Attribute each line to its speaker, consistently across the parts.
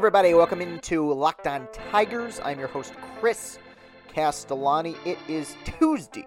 Speaker 1: everybody? Welcome into Locked On Tigers. I'm your host, Chris Castellani. It is Tuesday,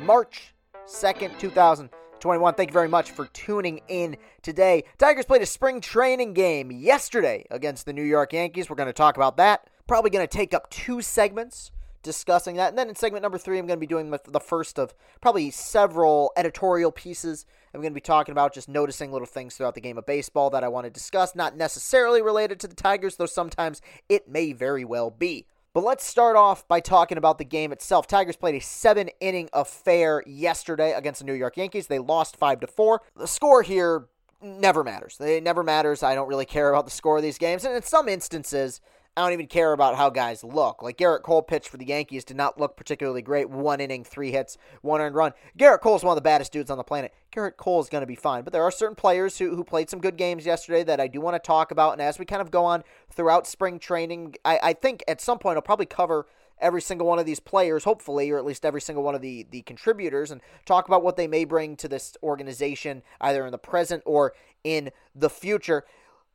Speaker 1: March 2nd, 2021. Thank you very much for tuning in today. Tigers played a spring training game yesterday against the New York Yankees. We're going to talk about that. Probably going to take up two segments discussing that. And then in segment number three, I'm going to be doing the first of probably several editorial pieces. I'm going to be talking about just noticing little things throughout the game of baseball that I want to discuss, not necessarily related to the Tigers, though sometimes it may very well be. But let's start off by talking about the game itself. Tigers played a seven inning affair yesterday against the New York Yankees. They lost 5 to 4. The score here never matters. It never matters. I don't really care about the score of these games. And in some instances, I don't even care about how guys look. Like Gerrit Cole pitched for the Yankees did not look particularly great. One inning, three hits, one earned run. Gerrit Cole's one of the baddest dudes on the planet. Gerrit Cole is going to be fine. But there are certain players who, who played some good games yesterday that I do want to talk about. And as we kind of go on throughout spring training, I, I think at some point I'll probably cover every single one of these players, hopefully, or at least every single one of the, the contributors, and talk about what they may bring to this organization, either in the present or in the future.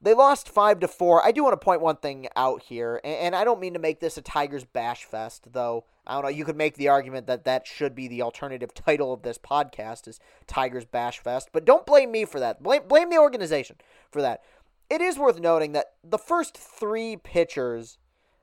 Speaker 1: They lost five to four. I do want to point one thing out here, and I don't mean to make this a Tigers bash fest, though. I don't know. You could make the argument that that should be the alternative title of this podcast is Tigers Bash Fest, but don't blame me for that. Blame blame the organization for that. It is worth noting that the first three pitchers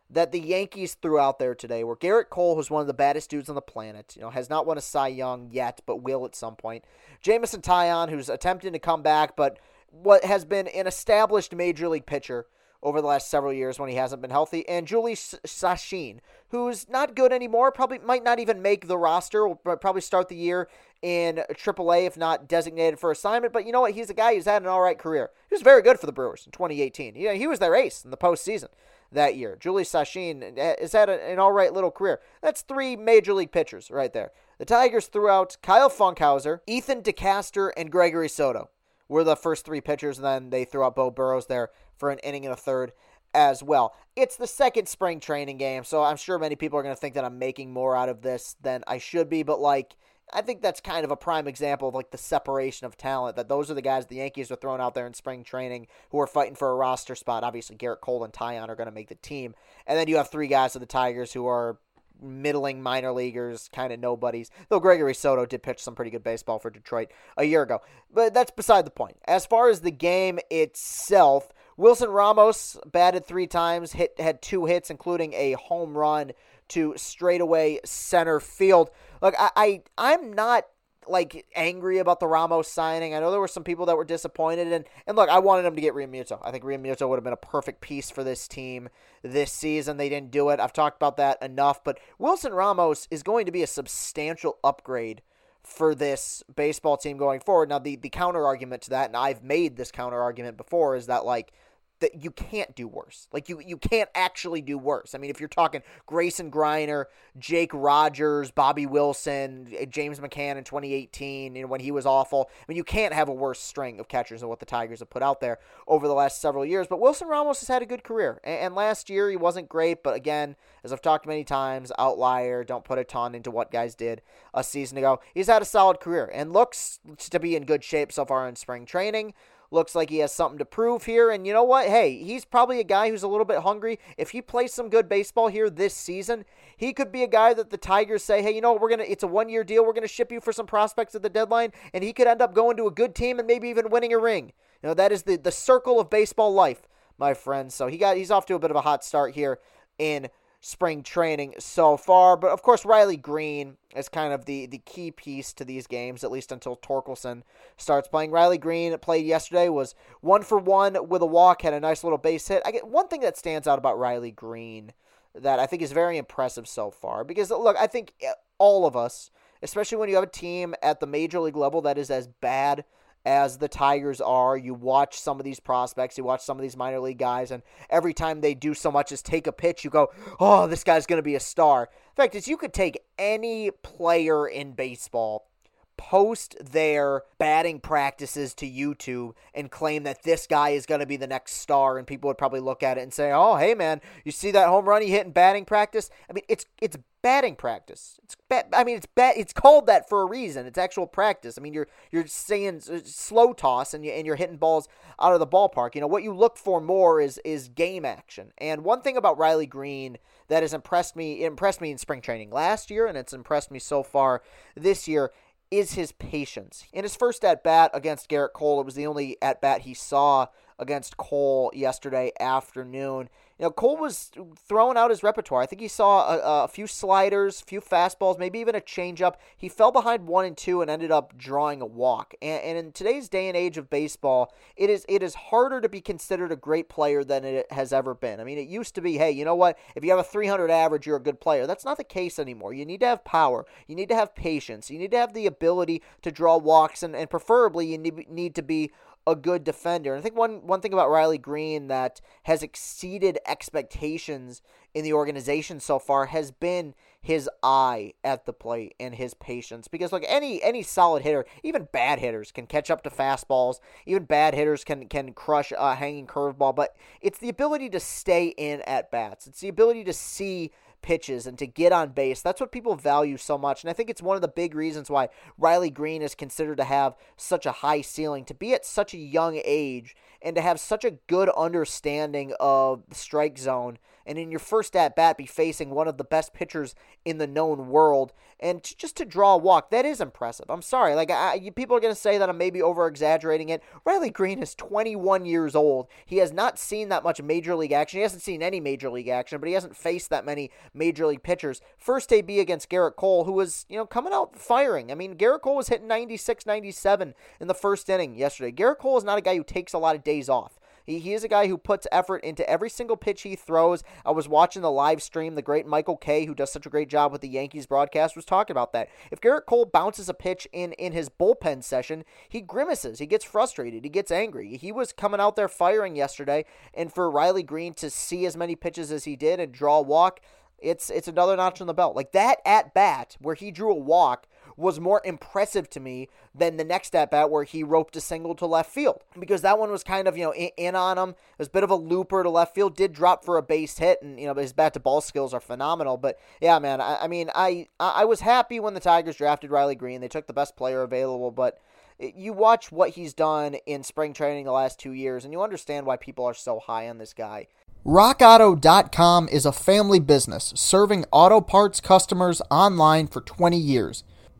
Speaker 1: that the Yankees threw out there today were Gerrit Cole, who's one of the baddest dudes on the planet. You know, has not won a Cy Young yet, but will at some point. Jameson Taillon, who's attempting to come back, but what has been an established major league pitcher over the last several years when he hasn't been healthy, and Jhoulys Chacín, who's not good anymore, probably might not even make the roster, will probably start the year in AAA if not designated for assignment. But you know what? He's a guy who's had an all right career. He was very good for the Brewers in 2018. Yeah, he was their ace in the postseason that year. Jhoulys Chacín eh, has had an all right little career. That's three major league pitchers right there. The Tigers threw out Kyle Funkhouser, Ethan DeCaster, and Gregory Soto were the first three pitchers, and then they threw out Beau Burrows there for an inning and a third as well. It's the second spring training game, so I'm sure many people are going to think that I'm making more out of this than I should be, but like. I think that's kind of a prime example of like the separation of talent. That those are the guys the Yankees are throwing out there in spring training who are fighting for a roster spot. Obviously, Gerrit Cole and Taillon are going to make the team, and then you have three guys of the Tigers who are middling minor leaguers, kind of nobodies. Though Gregory Soto did pitch some pretty good baseball for Detroit a year ago. But that's beside the point. As far as the game itself, Wilson Ramos batted three times, hit had two hits, including a home run to straightaway center field. Look, I, I I'm not like angry about the Ramos signing. I know there were some people that were disappointed, and and look, I wanted him to get Realmuto. I think Realmuto would have been a perfect piece for this team this season. They didn't do it. I've talked about that enough, but Wilson Ramos is going to be a substantial upgrade for this baseball team going forward. Now, the the counter argument to that, and I've made this counter argument before, is that like that you can't do worse. Like you you can't actually do worse. I mean, if you're talking Grayson Greiner, Jake Rogers, Bobby Wilson, eh, James McCann in 2018, you know, when he was awful. I mean, you can't have a worse string of catchers than what the Tigers have put out there over the last several years. But Wilson Ramos has had a good career, and, and last year he wasn't great. But again, as I've talked many times, outlier. Don't put a ton into what guys did a season ago. He's had a solid career and looks to be in good shape so far in spring training. Looks like he has something to prove here. And you know what? Hey, he's probably a guy who's a little bit hungry. If he plays some good baseball here this season, he could be a guy that the Tigers say, hey, you know what? We're to, it's a one year deal. We're to ship you for some prospects at the deadline. And he could end up going to a good team and maybe even winning a ring. You know, that is the, the circle of baseball life, my friends. So he got, he's off to a bit of a hot start here in spring training so far. But of course, Riley Greene is kind of the, the key piece to these games, at least until Torkelson starts playing. Riley Greene played yesterday, was one for one with a walk, had a nice little base hit. I get one thing that stands out about Riley Greene that I think is very impressive so far. Because look, I think eh, all of us, especially when you have a team at the major league level that is as bad as the Tigers are. You watch some of these prospects, you watch some of these minor league guys, and every time they do so much as take a pitch, you go, oh, this guy's going to be a star. The fact is, you could take any player in baseball, post their batting practices to YouTube, and claim that this guy is going to be the next star, and people would probably look at it and say, oh, hey, man, you see that home run he hit in batting practice? I mean, it's it's batting practice. It's bat, I mean, it's bat, It's called that for a reason. It's actual practice. I mean, you're you're saying slow toss and you and you're hitting balls out of the ballpark. You know what you look for more is is game action. And one thing about Riley Greene that has impressed me impressed me in spring training last year, and it's impressed me so far this year is his patience. In his first at bat against Gerrit Cole, it was the only at bat he saw against Cole yesterday afternoon. You know, Cole was throwing out his repertoire. I think he saw a, a few sliders, few fastballs, maybe even a changeup. He fell behind one and two and ended up drawing a walk. And, and in today's day and age of baseball, it is it is harder to be considered a great player than it has ever been. I mean, it used to be, hey, you know what? If you have a 300 average, you're a good player. That's not the case anymore. You need to have power. You need to have patience. You need to have the ability to draw walks, and, and preferably you need, need to be a good defender. And I think one one thing about Riley Greene that has exceeded expectations in the organization so far has been his eye at the plate and his patience. Because look, any any solid hitter, even bad hitters, can catch up to fastballs. Even bad hitters can can crush a hanging curveball. But it's the ability to stay in at bats. It's the ability to see pitches and to get on base. That's what people value so much. And I think it's one of the big reasons why Riley Greene is considered to have such a high ceiling, to be at such a young age and to have such a good understanding of the strike zone and in your first at bat be facing one of the best pitchers in the known world. And just to draw a walk that is impressive. I'm sorry. Like I, people are going to say that i'm maybe over exaggerating it. Riley greene is 21 years old. He has not seen that much major league action. He hasn't seen any major league action but he hasn't faced that many major league pitchers. First ab against gerrit cole who was you know coming out firing. I mean gerrit cole was hitting 96 97 in the first inning yesterday. Gerrit cole is not a guy who takes a lot of days off he, he is a guy who puts effort into every single pitch he throws. I was watching the live stream. The great Michael Kay, who does such a great job with the Yankees broadcast, was talking about that. If Gerrit Cole bounces a pitch in, in his bullpen session, he grimaces. He gets frustrated. He gets angry. He was coming out there firing yesterday. And for Riley Greene to see as many pitches as he did and draw a walk, it's it's another notch on the belt. Like that at bat where he drew a walk was more impressive to me than the next at bat where he roped a single to left field because that one was kind of you know in, in, on him. It was a bit of a looper to left field. Did drop for a base hit, and you know his bat to ball skills are phenomenal. But yeah, man, I, I mean I I was happy when the Tigers drafted Riley Greene. They took the best player available, but you watch what he's done in spring training the last two years, and you understand why people are so high on this guy.
Speaker 2: RockAuto.com is a family business serving auto parts customers online for 20 years.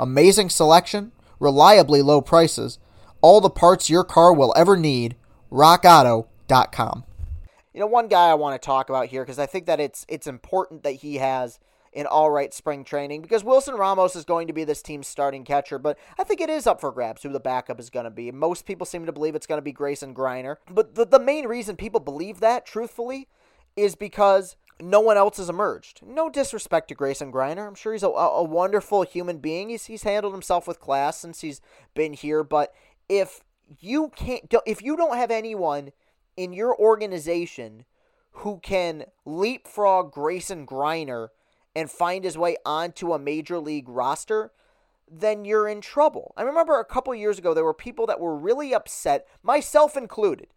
Speaker 2: Amazing selection, reliably low prices, all the parts your car will ever need. RockAuto.com.
Speaker 1: You know, one guy I want to talk about here because I think that it's it's important that he has an all right spring training because Wilson Ramos is going to be this team's starting catcher, but I think it is up for grabs who the backup is going to be. Most people seem to believe it's going to be Grayson Greiner, but the, the main reason people believe that, truthfully, is because no one else has emerged. No disrespect to Grayson Greiner. I'm sure he's a, a wonderful human being. He's, he's handled himself with class since he's been here. But if you can't, if you don't have anyone in your organization who can leapfrog Grayson Greiner and find his way onto a major league roster, then you're in trouble. I remember a couple years ago there were people that were really upset, myself included,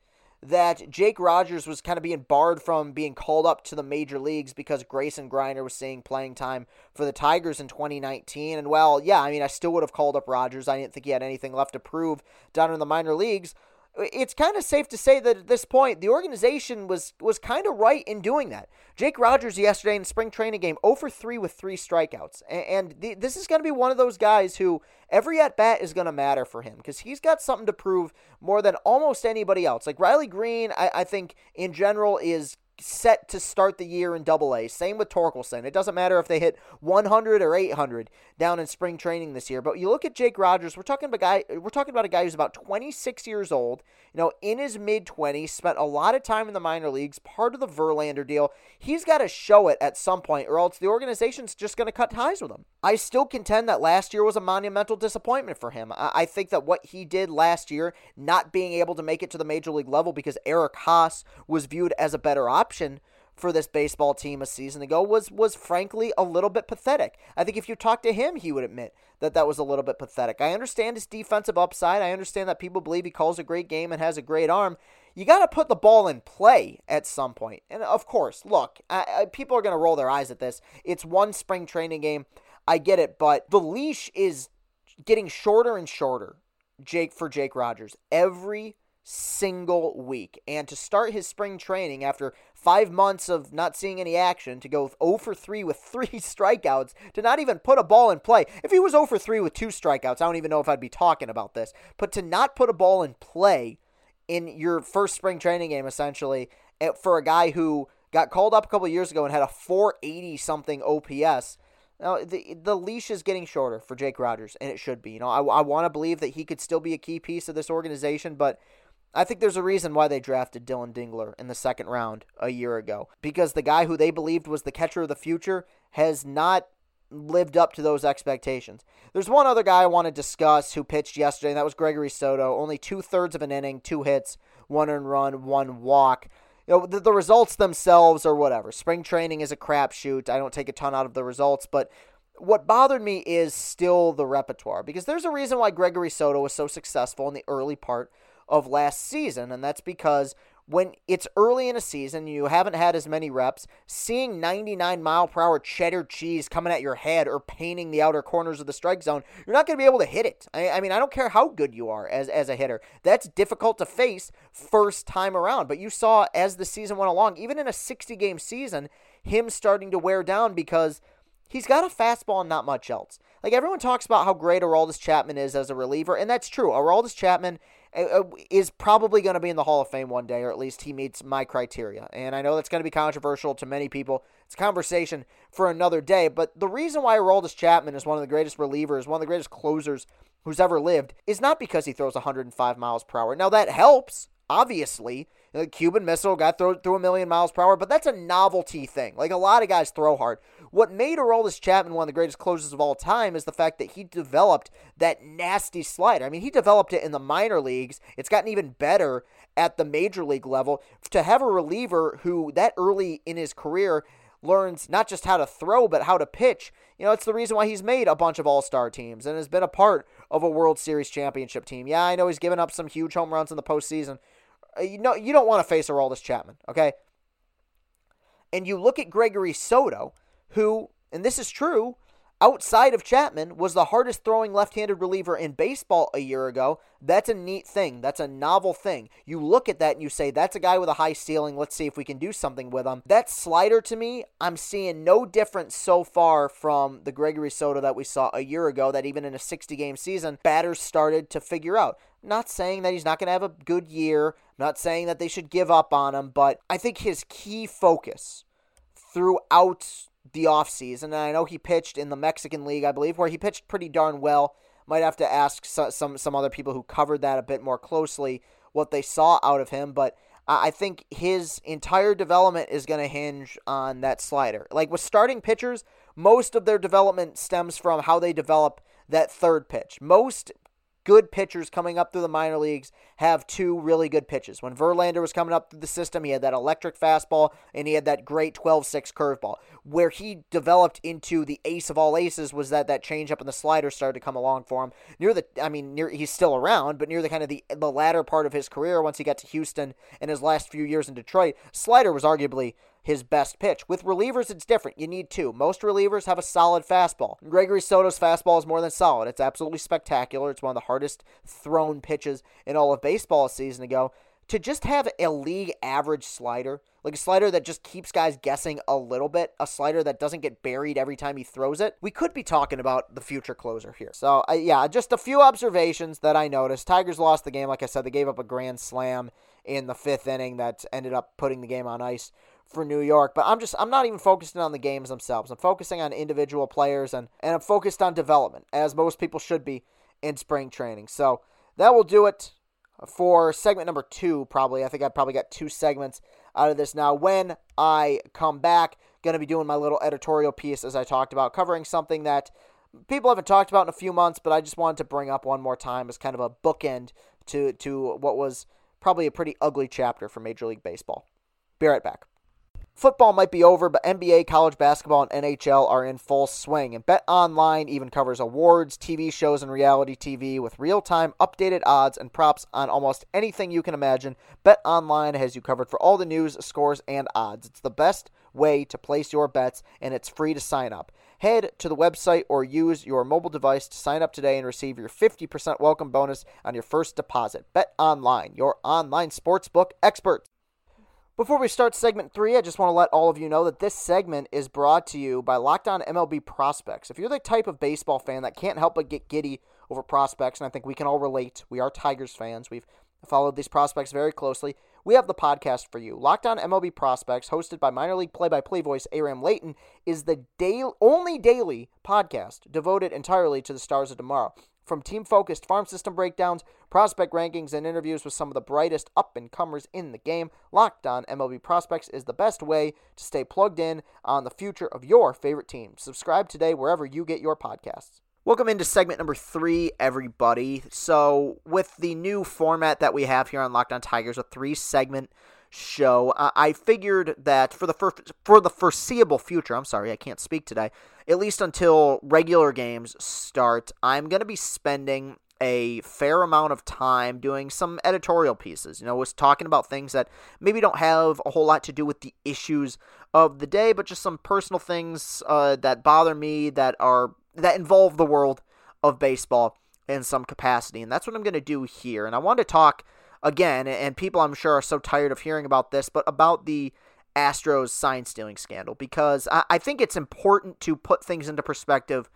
Speaker 1: that Jake Rogers was kind of being barred from being called up to the major leagues because Grayson Greiner was seeing playing time for the Tigers in 2019. And well, yeah, I mean, I still would have called up Rogers. I didn't think he had anything left to prove down in the minor leagues. It's kind of safe to say that at this point the organization was was kind of right in doing that. Jake Rogers yesterday in the spring training game 0 for 3 with 3 strikeouts. And, the, this is going to be one of those guys who every at bat is going to matter for him because he's got something to prove more than almost anybody else. Like Riley Greene, I, I think in general is set to start the year in double A. Same with Torkelson. It doesn't matter if they hit 100 or 800 down in spring training this year. But you look at Jake Rogers, we're talking about a guy we're talking about a guy who's about 26 years old, you know, in his mid 20s, spent a lot of time in the minor leagues, part of the Verlander deal. He's got to show it at some point or else the organization's just going to cut ties with him. I still contend that last year was a monumental disappointment for him. I think that what he did last year, not being able to make it to the major league level because Eric Haase was viewed as a better option for this baseball team a season ago was was frankly a little bit pathetic. I think if you talk to him, he would admit that that was a little bit pathetic. I understand his defensive upside. I understand that people believe he calls a great game and has a great arm. You got to put the ball in play at some point. And of course, look, I, I, people are going to roll their eyes at this. It's one spring training game. I get it, but the leash is getting shorter and shorter. Jake for Jake Rogers every single week. And to start his spring training after five months of not seeing any action, to go 0 for 3 with three strikeouts, to not even put a ball in play. If he was 0 for 3 with two strikeouts, I don't even know if I'd be talking about this. But to not put a ball in play in your first spring training game, essentially, eh, for a guy who got called up a couple years ago and had a 480 something OPS. Now, the, the leash is getting shorter for Jake Rogers, and it should be. You know, I, I want to believe that he could still be a key piece of this organization, but I think there's a reason why they drafted Dillon Dingler in the second round a year ago. Because the guy who they believed was the catcher of the future has not lived up to those expectations. There's one other guy I want to discuss who pitched yesterday, and that was Gregory Soto. Only two thirds of an inning, two hits, one earned run, one walk. You know, the, the results themselves are whatever. Spring training is a crapshoot. I don't take a ton out of the results, but what bothered me is still the repertoire because there's a reason why Gregory Soto was so successful in the early part of last season, and that's because when it's early in a season, you haven't had as many reps, seeing 99 mile per hour cheddar cheese coming at your head or painting the outer corners of the strike zone, you're not going to be able to hit it. I, I, mean, I don't care how good you are as, as a hitter. That's difficult to face first time around. But you saw as the season went along, even in a 60 game season, him starting to wear down because he's got a fastball and not much else. Like everyone talks about how great Aroldis Chapman is as a reliever, and that's true. Aroldis Chapman Uh, is probably going to be in the Hall of Fame one day, or at least he meets my criteria. And I know that's going to be controversial to many people. It's a conversation for another day. But the reason why Aroldis Chapman is one of the greatest relievers, one of the greatest closers who's ever lived, is not because he throws 105 miles per hour. Now, that helps, obviously. The Cuban Missile got thrown through a million miles per hour, but that's a novelty thing. Like a lot of guys throw hard. What made Aroldis Chapman one of the greatest closers of all time is the fact that he developed that nasty slider. I mean, he developed it in the minor leagues. It's gotten even better at the major league level. To have a reliever who that early in his career learns not just how to throw, but how to pitch. You know, it's the reason why he's made a bunch of all star teams and has been a part of a World Series championship team. Yeah, I know he's given up some huge home runs in the postseason. Uh, you know, you don't want to face Aroldis Chapman, okay? And you look at Gregory Soto, who, and this is true, outside of Chapman, was the hardest throwing left handed reliever in baseball a year ago. That's a neat thing. That's a novel thing. You look at that and you say, that's a guy with a high ceiling. Let's see if we can do something with him. That slider to me, I'm seeing no difference so far from the Gregory Soto that we saw a year ago, that even in a 60 game season, batters started to figure out. Not saying that he's not going to have a good year. not saying that they should give up on him, but I think his key focus throughout the offseason. And I know he pitched in the Mexican League, I believe, where he pitched pretty darn well. Might have to ask some some other people who covered that a bit more closely what they saw out of him, but I think his entire development is going to hinge on that slider. Like with starting pitchers, most of their development stems from how they develop that third pitch. Most good pitchers coming up through the minor leagues have two really good pitches. When Verlander was coming up through the system, he had that electric fastball and he had that great 12-6 curveball. Where he developed into the ace of all aces was that that changeup and the slider started to come along for him. Near the I mean, near he's still around, but near the kind of the the latter part of his career once he got to Houston and his last few years in Detroit, slider was arguably his best pitch. With relievers, it's different. You need two. Most relievers have a solid fastball. Gregory Soto's fastball is more than solid. It's absolutely spectacular. It's one of the hardest thrown pitches in all of baseball a season ago. To just have a league average slider, like a slider that just keeps guys guessing a little bit, a slider that doesn't get buried every time he throws it, we could be talking about the future closer here. So, uh, yeah, just a few observations that I noticed. Tigers lost the game. Like I said, they gave up a grand slam in the fifth inning that ended up putting the game on ice for New York. But I'm just I'm not even focusing on the games themselves. I'm focusing on individual players and, and I'm focused on development, as most people should be in spring training. So that will do it for segment number two, probably. I think I probably got two segments out of this now. When I come back, gonna be doing my little editorial piece as I talked about, covering something that people haven't talked about in a few months, but I just wanted to bring up one more time as kind of a bookend to to what was probably a pretty ugly chapter for Major League Baseball. Be right back. Football might be over, but NBA, college basketball, and NHL are in full swing. And Bet Online even covers awards, TV shows, and reality TV with real time updated odds and props on almost anything you can imagine. Bet Online has you covered for all the news, scores, and odds. It's the best way to place your bets, and it's free to sign up. Head to the website or use your mobile device to sign up today and receive your 50% welcome bonus on your first deposit. Bet Online, your online sportsbook experts. Before we start segment three, I just want to let all of you know that this segment is brought to you by Locked On MLB Prospects. If you're the type of baseball fan that can't help but get giddy over prospects, and I think we can all relate, we are Tigers fans, we've followed these prospects very closely, we have the podcast for you. Locked On MLB Prospects, hosted by minor league play by play voice Aram Leighton, is the daily, only daily podcast devoted entirely to the stars of tomorrow. From team focused farm system breakdowns, prospect rankings, and interviews with some of the brightest up and comers in the game, Locked On MLB Prospects is the best way to stay plugged in on the future of your favorite team. Subscribe today wherever you get your podcasts. Welcome into segment number three, everybody. So, with the new format that we have here on Locked On Tigers, a three segment show. I figured that for the for, for the foreseeable future, I'm sorry, I can't speak today. At least until regular games start, I'm going to be spending a fair amount of time doing some editorial pieces. You know, was talking about things that maybe don't have a whole lot to do with the issues of the day, but just some personal things uh, that bother me that are that involve the world of baseball in some capacity, and that's what I'm going to do here. And I want to talk again, and people I'm sure are so tired of hearing about this, but about the Astros sign stealing scandal because I, I think it's important to put things into perspective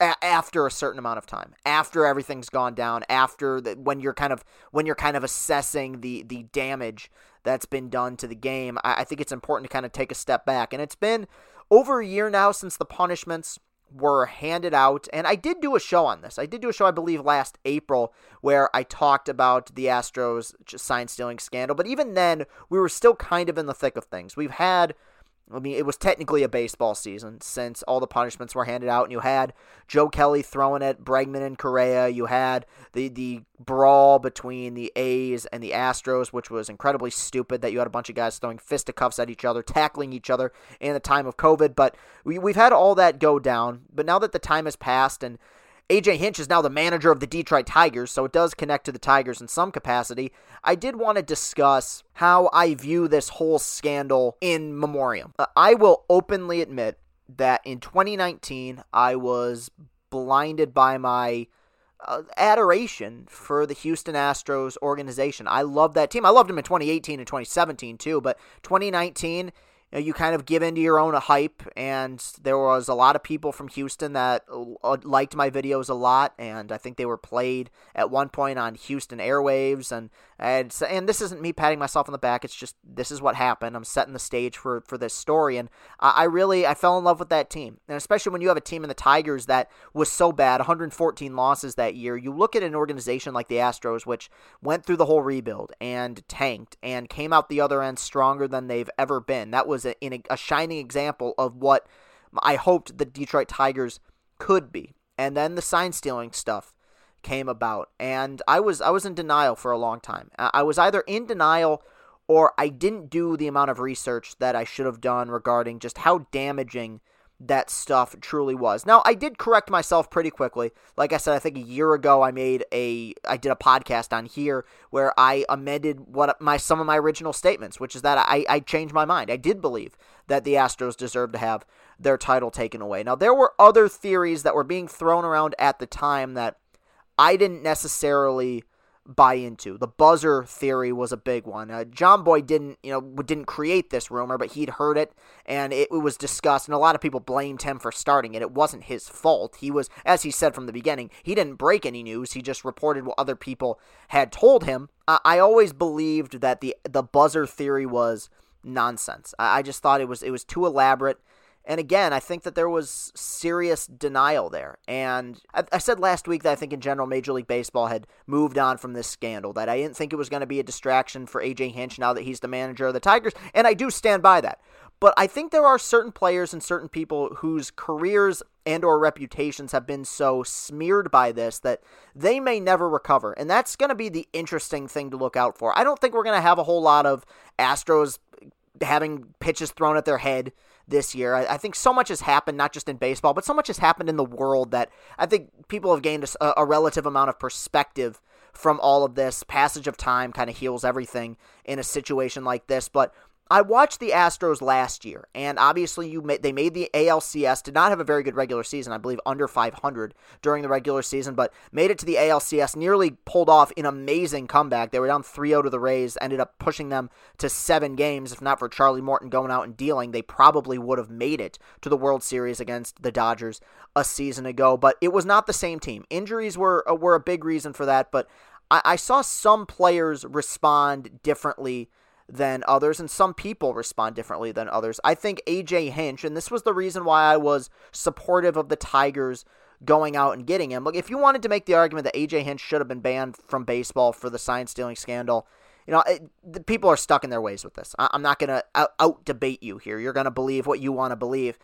Speaker 1: a- after a certain amount of time, after everything's gone down, after when you're kind of when you're kind of assessing the the damage that's been done to the game. I, I think it's important to kind of take a step back, and it's been over a year now since the punishments were handed out. And I did do a show on this. I did do a show, I believe, last April where I talked about the Astros sign stealing scandal. But even then, we were still kind of in the thick of things. We've had I mean, it was technically a baseball season since all the punishments were handed out, and you had Joe Kelly throwing at Bregman and Correa. You had the the brawl between the A's and the Astros, which was incredibly stupid. That you had a bunch of guys throwing fisticuffs at each other, tackling each other in the time of COVID. But we, we've had all that go down. But now that the time has passed and AJ Hinch is now the manager of the Detroit Tigers, so it does connect to the Tigers in some capacity. I did want to discuss how I view this whole scandal in memoriam. Uh, I will openly admit that in 2019, I was blinded by my uh, adoration for the Houston Astros organization. I love that team. I loved them in 2018 and 2017 too, but 2019 you, know, you kind of give into your own hype, and there was a lot of people from Houston that uh, liked my videos a lot, and I think they were played at one point on Houston airwaves, and and and this isn't me patting myself on the back. It's just this is what happened. I'm setting the stage for for this story, and I, I really I fell in love with that team, and especially when you have a team in the Tigers that was so bad, 114 losses that year. You look at an organization like the Astros, which went through the whole rebuild and tanked and came out the other end stronger than they've ever been. That was a, a, a shining example of what I hoped the Detroit Tigers could be. And then the sign stealing stuff came about and I was I was in denial for a long time. I was either in denial or I didn't do the amount of research that I should have done regarding just how damaging that stuff truly was. Now, I did correct myself pretty quickly. Like I said, I think a year ago I made a I did a podcast on here where I amended what my some of my original statements, which is that I I changed my mind. I did believe that the Astros deserved to have their title taken away. Now, there were other theories that were being thrown around at the time that I didn't necessarily buy into. The buzzer theory was a big one. Uh, Boy didn't, you know, didn't create this rumor, but he'd heard it and it, it, was discussed, and a lot of people blamed him for starting it. It wasn't his fault. He was, as he said from the beginning, he didn't break any news. He just reported what other people had told him. I always believed that the the buzzer theory was nonsense. I, I just thought it was it was too elaborate. And again, I think that there was serious denial there. And I, I, said last week that I think in general Major League Baseball had moved on from this scandal, that I didn't think it was going to be a distraction for AJ Hinch now that he's the manager of the Tigers. And I do stand by that. But I think there are certain players and certain people whose careers and or reputations have been so smeared by this that they may never recover. And that's going to be the interesting thing to look out for. I don't think we're going to have a whole lot of Astros having pitches thrown at their head this year. I, I, think so much has happened, not just in baseball, but so much has happened in the world that I think people have gained a, a relative amount of perspective from all of this. Passage of time kind of heals everything in a situation like this. But I watched the Astros last year, and obviously you made, they made the ALCS. Did not have a very good regular season, I believe under 500 during the regular season, but made it to the ALCS. Nearly pulled off an amazing comeback. They were down 3-0 to the Rays, ended up pushing them to seven games. If not for Charlie Morton going out and dealing, they probably would have made it to the World Series against the Dodgers a season ago. But it was not the same team. Injuries were uh, were a big reason for that, but I, I saw some players respond differently than others, and some people respond differently than others. I think AJ Hinch, and this was the reason why I was supportive of the Tigers going out and getting him. Look, if you wanted to make the argument that AJ Hinch should have been banned from baseball for the sign stealing scandal, you know, it, the people are stuck in their ways with this. I, am not going to out, out debate you here. You're going to believe what you want to believe.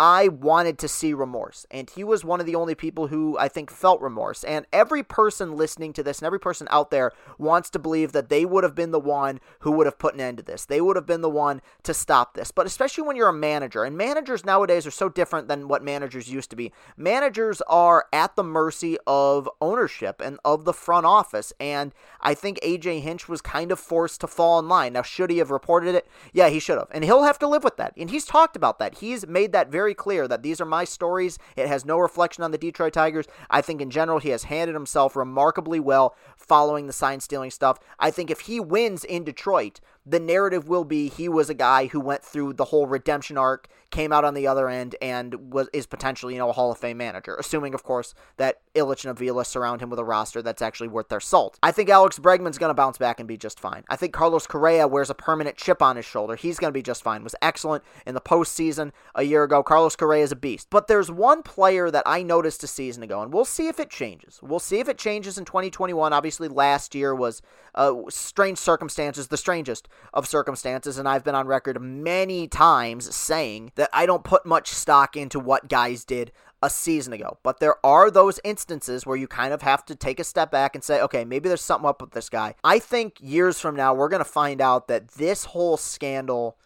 Speaker 1: I wanted to see remorse. And he was one of the only people who I think felt remorse. And every person listening to this and every person out there wants to believe that they would have been the one who would have put an end to this. They would have been the one to stop this. But especially when you're a manager, and managers nowadays are so different than what managers used to be. Managers are at the mercy of ownership and of the front office. And I think AJ Hinch was kind of forced to fall in line. Now, should he have reported it? Yeah, he should have. And he'll have to live with that. And he's talked about that. He's made that very very clear that these are my stories. It has no reflection on the Detroit Tigers. I think in general, he has handled himself remarkably well following the sign stealing stuff. I think if he wins in Detroit, the narrative will be he was a guy who went through the whole redemption arc, came out on the other end, and was is potentially you know a Hall of Fame manager, assuming of course that Ilitch and Avila surround him with a roster that's actually worth their salt. I think Alex Bregman's going to bounce back and be just fine. I think Carlos Correa wears a permanent chip on his shoulder. He's going to be just fine. Was excellent in the postseason a year ago. Carlos Correa is a beast. But there's one player that I noticed a season ago, and we'll see if it changes. We'll see if it changes in 2021. Obviously, last year was uh, strange circumstances, the strangest of circumstances, and I've been on record many times saying that I don't put much stock into what guys did a season ago. But there are those instances where you kind of have to take a step back and say, okay, maybe there's something up with this guy. I think years from now, we're going to find out that this whole scandal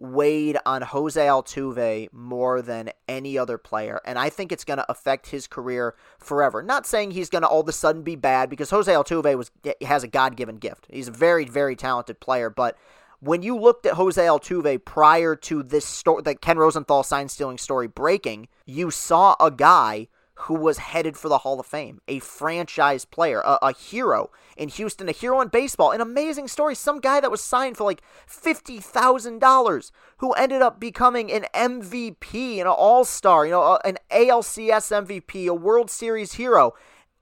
Speaker 1: weighed on Jose Altuve more than any other player, and I think it's going to affect his career forever. Not saying he's going to all of a sudden be bad because Jose Altuve was has a God-given gift. He's a very very talented player, but when you looked at Jose Altuve prior to this story, the Ken Rosenthal sign stealing story breaking, you saw a guy who was headed for the Hall of Fame, a franchise player, a, a, hero in Houston, a hero in baseball, an amazing story. Some guy that was signed for like $50,000 who ended up becoming an MVP, an all star, you know, an ALCS MVP, a World Series hero,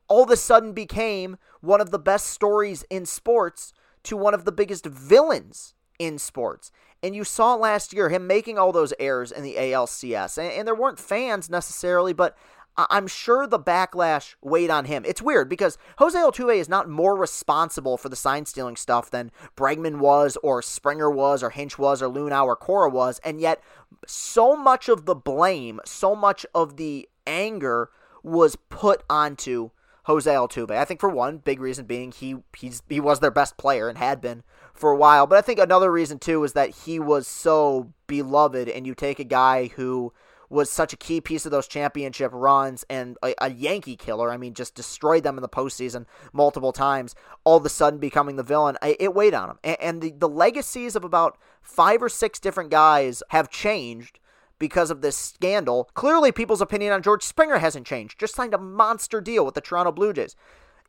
Speaker 1: all of a sudden became one of the best stories in sports to one of the biggest villains in sports. And you saw last year him making all those errors in the ALCS. And, and, there weren't fans necessarily, but I'm sure the backlash weighed on him. It's weird because Jose Altuve is not more responsible for the sign stealing stuff than Bregman was, or Springer was, or Hinch was, or Luhnow or Cora was. And yet, so much of the blame, so much of the anger was put onto Jose Altuve. I think for one, big reason being he he's he was their best player and had been for a while. But I think another reason too is that he was so beloved, and you take a guy who was such a key piece of those championship runs and a, a, Yankee killer. I mean, just destroyed them in the postseason multiple times. All of a sudden becoming the villain, it weighed on him. And, and the, the legacies of about five or six different guys have changed because of this scandal. Clearly, people's opinion on George Springer hasn't changed. Just signed a monster deal with the Toronto Blue Jays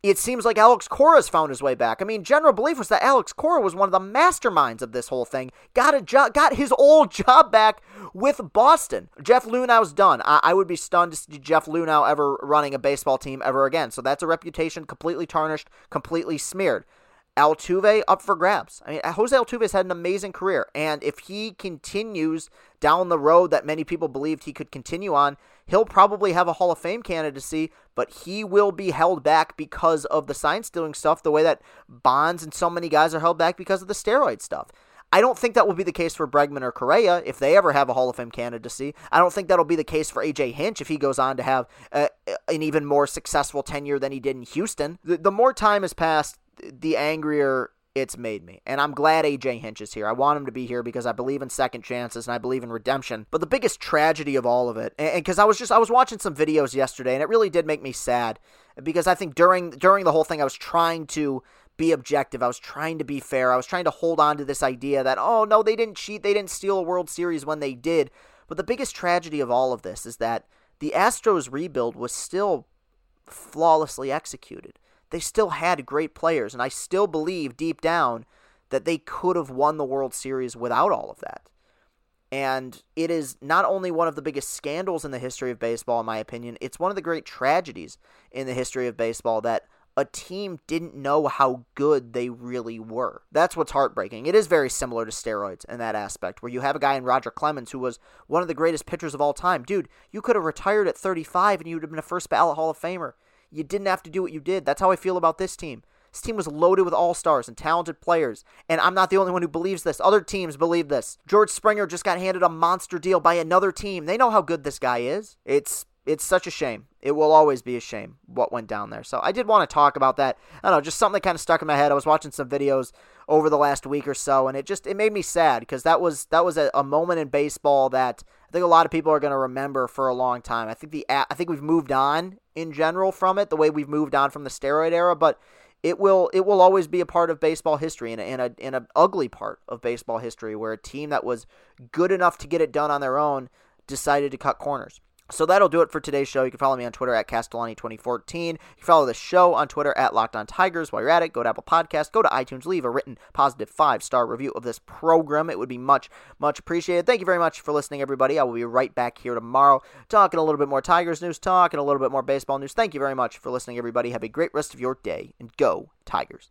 Speaker 1: it seems like Alex Cora's found his way back. I mean, general belief was that Alex Cora was one of the masterminds of this whole thing. Got a job, got his old job back with Boston. Jeff Luhnow's done. I, I would be stunned to see Jeff Luhnow ever running a baseball team ever again. So that's a reputation completely tarnished, completely smeared. Altuve up for grabs. I mean, Jose Altuve has had an amazing career, and if he continues down the road that many people believed he could continue on, he'll probably have a Hall of Fame candidacy, but he will be held back because of the sign stealing stuff, the way that Bonds and so many guys are held back because of the steroid stuff. I don't think that will be the case for Bregman or Correa if they ever have a Hall of Fame candidacy. I don't think that'll be the case for AJ Hinch if he goes on to have a, an even more successful tenure than he did in Houston. The, the more time has passed, the angrier it's made me. And I'm glad AJ Hinch is here. I want him to be here because I believe in second chances and I believe in redemption. But the biggest tragedy of all of it, and because I was just I was watching some videos yesterday and it really did make me sad because I think during during the whole thing I was trying to be objective. I was trying to be fair. I was trying to hold on to this idea that oh no, they didn't cheat. They didn't steal a World Series when they did. But the biggest tragedy of all of this is that the Astros rebuild was still flawlessly executed they still had great players, and I still believe deep down that they could have won the World Series without all of that. And it is not only one of the biggest scandals in the history of baseball, in my opinion, it's one of the great tragedies in the history of baseball that a team didn't know how good they really were. That's what's heartbreaking. It is very similar to steroids in that aspect, where you have a guy in Roger Clemens who was one of the greatest pitchers of all time. Dude, you could have retired at 35 and you would have been a first ballot Hall of Famer. You didn't have to do what you did. That's how I feel about this team. This team was loaded with all stars and talented players, and I'm not the only one who believes this. Other teams believe this. George Springer just got handed a monster deal by another team. They know how good this guy is. It's it's such a shame. It will always be a shame what went down there. So I did want to talk about that. I don't know, just something that kind of stuck in my head. I was watching some videos over the last week or so, and it just it made me sad because that was that was a, a moment in baseball that I think a lot of people are going to remember for a long time. I think the I think we've moved on in general from it, the way we've moved on from the steroid era, but it will it will always be a part of baseball history and a, a ugly part of baseball history where a team that was good enough to get it done on their own decided to cut corners. So that'll do it for today's show. You can follow me on Twitter at Castellani2014. You can follow the show on Twitter at Locked On Tigers. While you're at it, go to Apple Podcast, go to iTunes, leave a written positive five star review of this program. It would be much, much appreciated. Thank you very much for listening, everybody. I will be right back here tomorrow talking a little bit more Tigers news, talking a little bit more baseball news. Thank you very much for listening, everybody. Have a great rest of your day and go Tigers.